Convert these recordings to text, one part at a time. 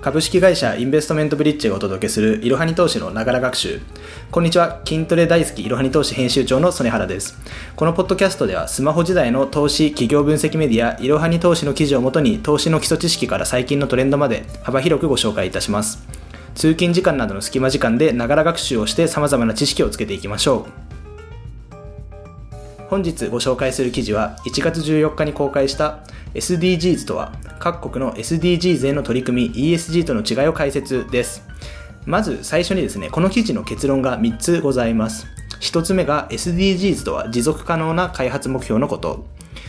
株式会社インベストメントブリッジがお届けするいろはに投資のながら学習。こんにちは。筋トレ大好きいろはに投資編集長の曽根原です。このポッドキャストではスマホ時代の投資企業分析メディアいろはに投資の記事をもとに投資の基礎知識から最近のトレンドまで幅広くご紹介いたします。通勤時間などの隙間時間でながら学習をして様々な知識をつけていきましょう。本日ご紹介する記事は1月14日に公開した SDGs とは各国の SDGs への取り組み ESG との違いを解説です。まず最初にですねこの記事の結論が3つございます。1つ目が SDGs とは持続可能な開発目標のこと。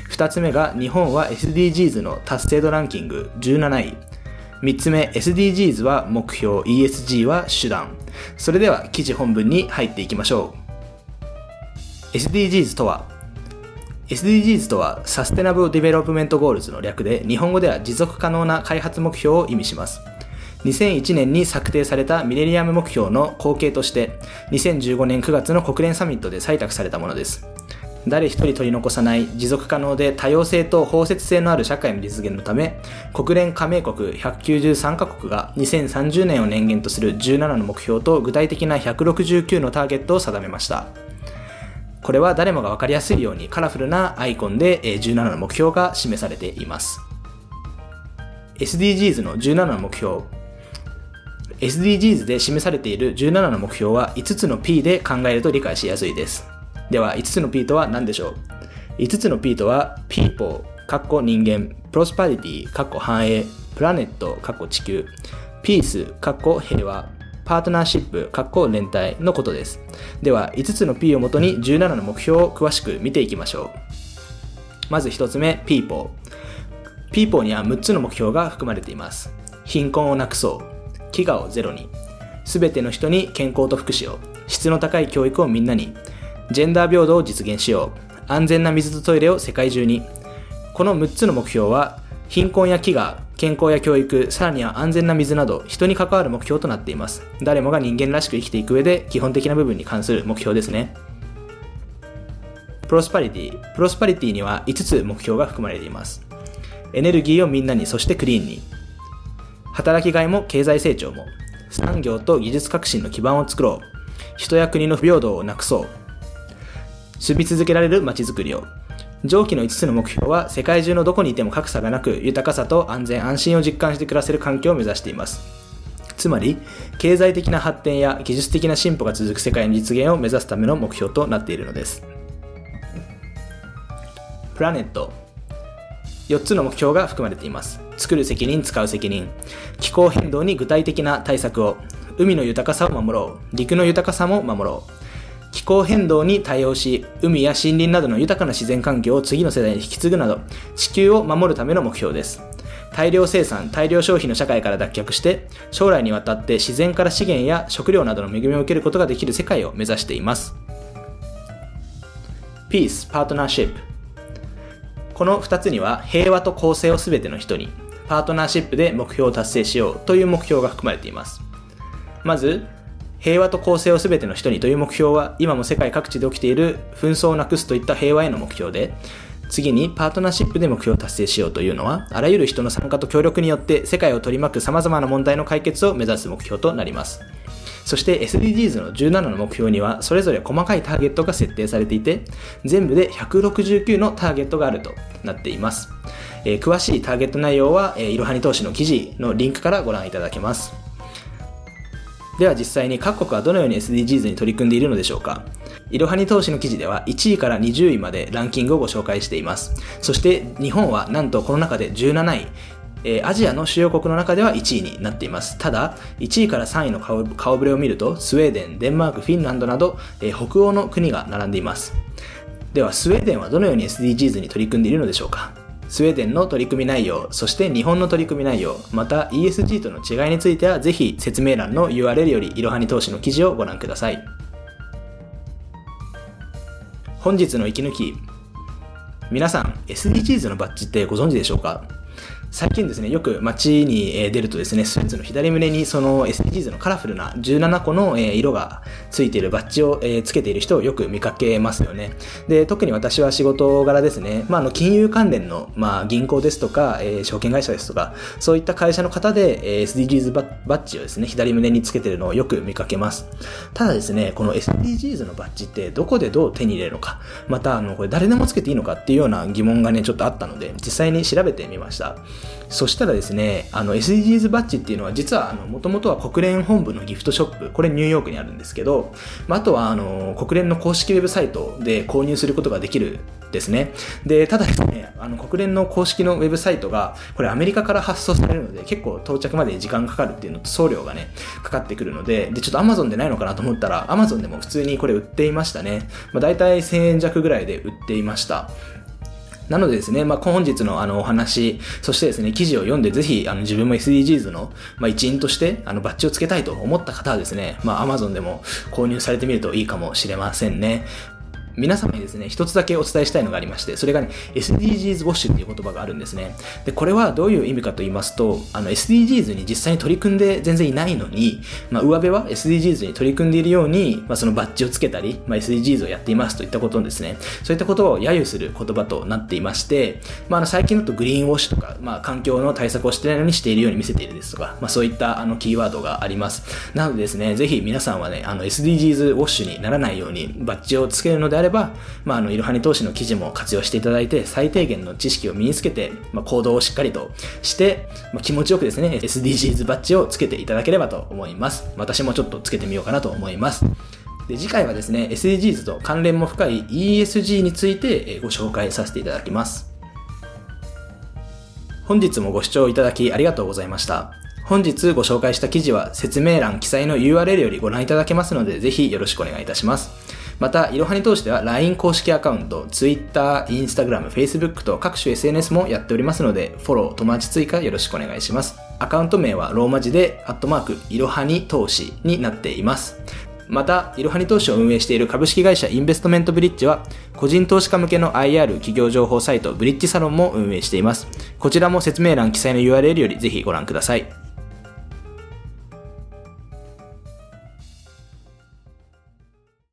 2つ目が日本は SDGs の達成度ランキング17位。3つ目 SDGs は目標 ESG は手段。それでは記事本文に入っていきましょう。SDGs とは SDGs とは Sustainable Development Goals の略で日本語では持続可能な開発目標を意味します。2001年に策定されたミレニアム目標の後継として2015年9月の国連サミットで採択されたものです。誰一人取り残さない持続可能で多様性と包摂性のある社会の実現のため国連加盟国193カ国が2030年を年限とする17の目標と具体的な169のターゲットを定めました。これは誰もが分かりやすいようにカラフルなアイコンで17の目標が示されています。SDGs の17の目標。SDGs で示されている17の目標は5つの P で考えると理解しやすいです。では5つの P とは何でしょう？5つの P とは People かっこ人間 Prosperity かっこ繁栄プラネットかっこ地球 Peace かっこ平和。パートナーシップ、括弧連帯のことです。では、5つの P をもとに17の目標を詳しく見ていきましょう。まず1つ目、People。People には6つの目標が含まれています。貧困をなくそう。飢餓をゼロに。すべての人に健康と福祉を。質の高い教育をみんなに。ジェンダー平等を実現しよう。安全な水とトイレを世界中に。この6つの目標は、貧困や飢餓、健康や教育、さらには安全な水など、人に関わる目標となっています。誰もが人間らしく生きていく上で、基本的な部分に関する目標ですね。プロスパリティ。プロスパリティには5つ目標が含まれています。エネルギーをみんなに、そしてクリーンに。働きがいも経済成長も。産業と技術革新の基盤を作ろう。人や国の不平等をなくそう。住み続けられる街づくりを。上記の5つの目標は世界中のどこにいても格差がなく豊かさと安全安心を実感して暮らせる環境を目指しています。つまり経済的な発展や技術的な進歩が続く世界の実現を目指すための目標となっているのです。プラネット。4つの目標が含まれています。作る責任使う責任。気候変動に具体的な対策を。海の豊かさを守ろう。陸の豊かさも守ろう。気候変動に対応し、海や森林などの豊かな自然環境を次の世代に引き継ぐなど、地球を守るための目標です。大量生産、大量消費の社会から脱却して、将来にわたって自然から資源や食料などの恵みを受けることができる世界を目指しています。Peace, Partnership この2つには平和と公正をすべての人に、パートナーシップで目標を達成しようという目標が含まれています。まず、平和と公正を全ての人にという目標は今も世界各地で起きている紛争をなくすといった平和への目標で次にパートナーシップで目標を達成しようというのはあらゆる人の参加と協力によって世界を取り巻く様々な問題の解決を目指す目標となります。そして SDGs の17の目標にはそれぞれ細かいターゲットが設定されていて全部で169のターゲットがあるとなっています、えー、詳しいターゲット内容は、えー、いろはに投資の記事のリンクからご覧いただけます。では実際に各国はどのように SDGs に取り組んでいるのでしょうか？いろはに投資の記事では1位から20位までランキングをご紹介しています。そして日本はなんとこの中で17位、えー、アジアの主要国の中では1位になっています。ただ、1位から3位の顔顔ぶれを見ると、スウェーデン、デンマーク、フィンランドなど、えー、北欧の国が並んでいます。では、スウェーデンはどのように SDGs に取り組んでいるのでしょうか？スウェーデンの取り組み内容、そして日本の取り組み内容、また ESG との違いについてはぜひ説明欄の URL よりいろはに投資の記事をご覧ください。本日の息抜き。皆さん、SDGs のバッジってご存知でしょうか？最近ですね、よく街に出るとですね、スーツの左胸にその SDGs のカラフルな17個の色がついているバッジをつけている人をよく見かけますよね。で、特に私は仕事柄ですね、まあ、あの、金融関連の、まあ、銀行ですとか、え、証券会社ですとか、そういった会社の方で、SDGs バッジをですね、左胸につけているのをよく見かけます。ただですね、この SDGs のバッジってどこでどう手に入れるのか、また、あの、これ誰でもつけていいのかっていうような疑問がね、ちょっとあったので、実際に調べてみました。そしたらですね、あの SDGs バッジっていうのは実はあの元々は国連本部のギフトショップ、これニューヨークにあるんですけど、まあ、あとはあの国連の公式ウェブサイトで購入することができるですね。で、ただですね、あの国連の公式のウェブサイトが、これアメリカから発送されるので結構到着まで時間かかるっていうのと送料がね、かかってくるので、で、ちょっと Amazon でないのかなと思ったら、Amazon でも普通にこれ売っていましたね。まあ、大体1000円弱ぐらいで売っていました。なのでですね、まあ、本日のあのお話、そしてですね、記事を読んでぜひあの自分も SDGs の、まあ、一員としてあのバッジをつけたいと思った方はですね、まあ、Amazon でも購入されてみるといいかもしれませんね。皆様にですね、一つだけお伝えしたいのがありまして、それがね、SDGs ウォッシュっていう言葉があるんですね。で、これはどういう意味かと言いますと、あの、SDGs に実際に取り組んで全然いないのに、まあ、上辺は SDGs に取り組んでいるように、まあ、そのバッジをつけたり、まあ、SDGs をやっていますといったことですね。そういったことを揶揄する言葉となっていまして、まあ、あの、最近だとグリーンウォッシュとか、まあ、環境の対策をしてないのにしているように見せているですとか、まあ、そういったあの、キーワードがあります。なのでですね、ぜひ皆さんはね、あの、SDGs ウォッシュにならないようにバッジをつけるのであればば、まあ、あの、いろはに投資の記事も活用していただいて、最低限の知識を身につけて、まあ、行動をしっかりとして、まあ、気持ちよくですね、SDGs バッジをつけていただければと思います。私もちょっとつけてみようかなと思います。で次回はですね、SDGs と関連も深い ESG についてご紹介させていただきます。本日もご視聴いただきありがとうございました。本日ご紹介した記事は説明欄記載の URL よりご覧いただけますので、ぜひよろしくお願いいたします。また、いろはに通しては LINE 公式アカウント、Twitter、Instagram、Facebook と各種 SNS もやっておりますので、フォロー、友達追加よろしくお願いします。アカウント名はローマ字で、アットマーク、いろはに投資になっています。また、いろはに投資を運営している株式会社インベストメントブリッジは、個人投資家向けの IR 企業情報サイトブリッジサロンも運営しています。こちらも説明欄記載の URL よりぜひご覧ください。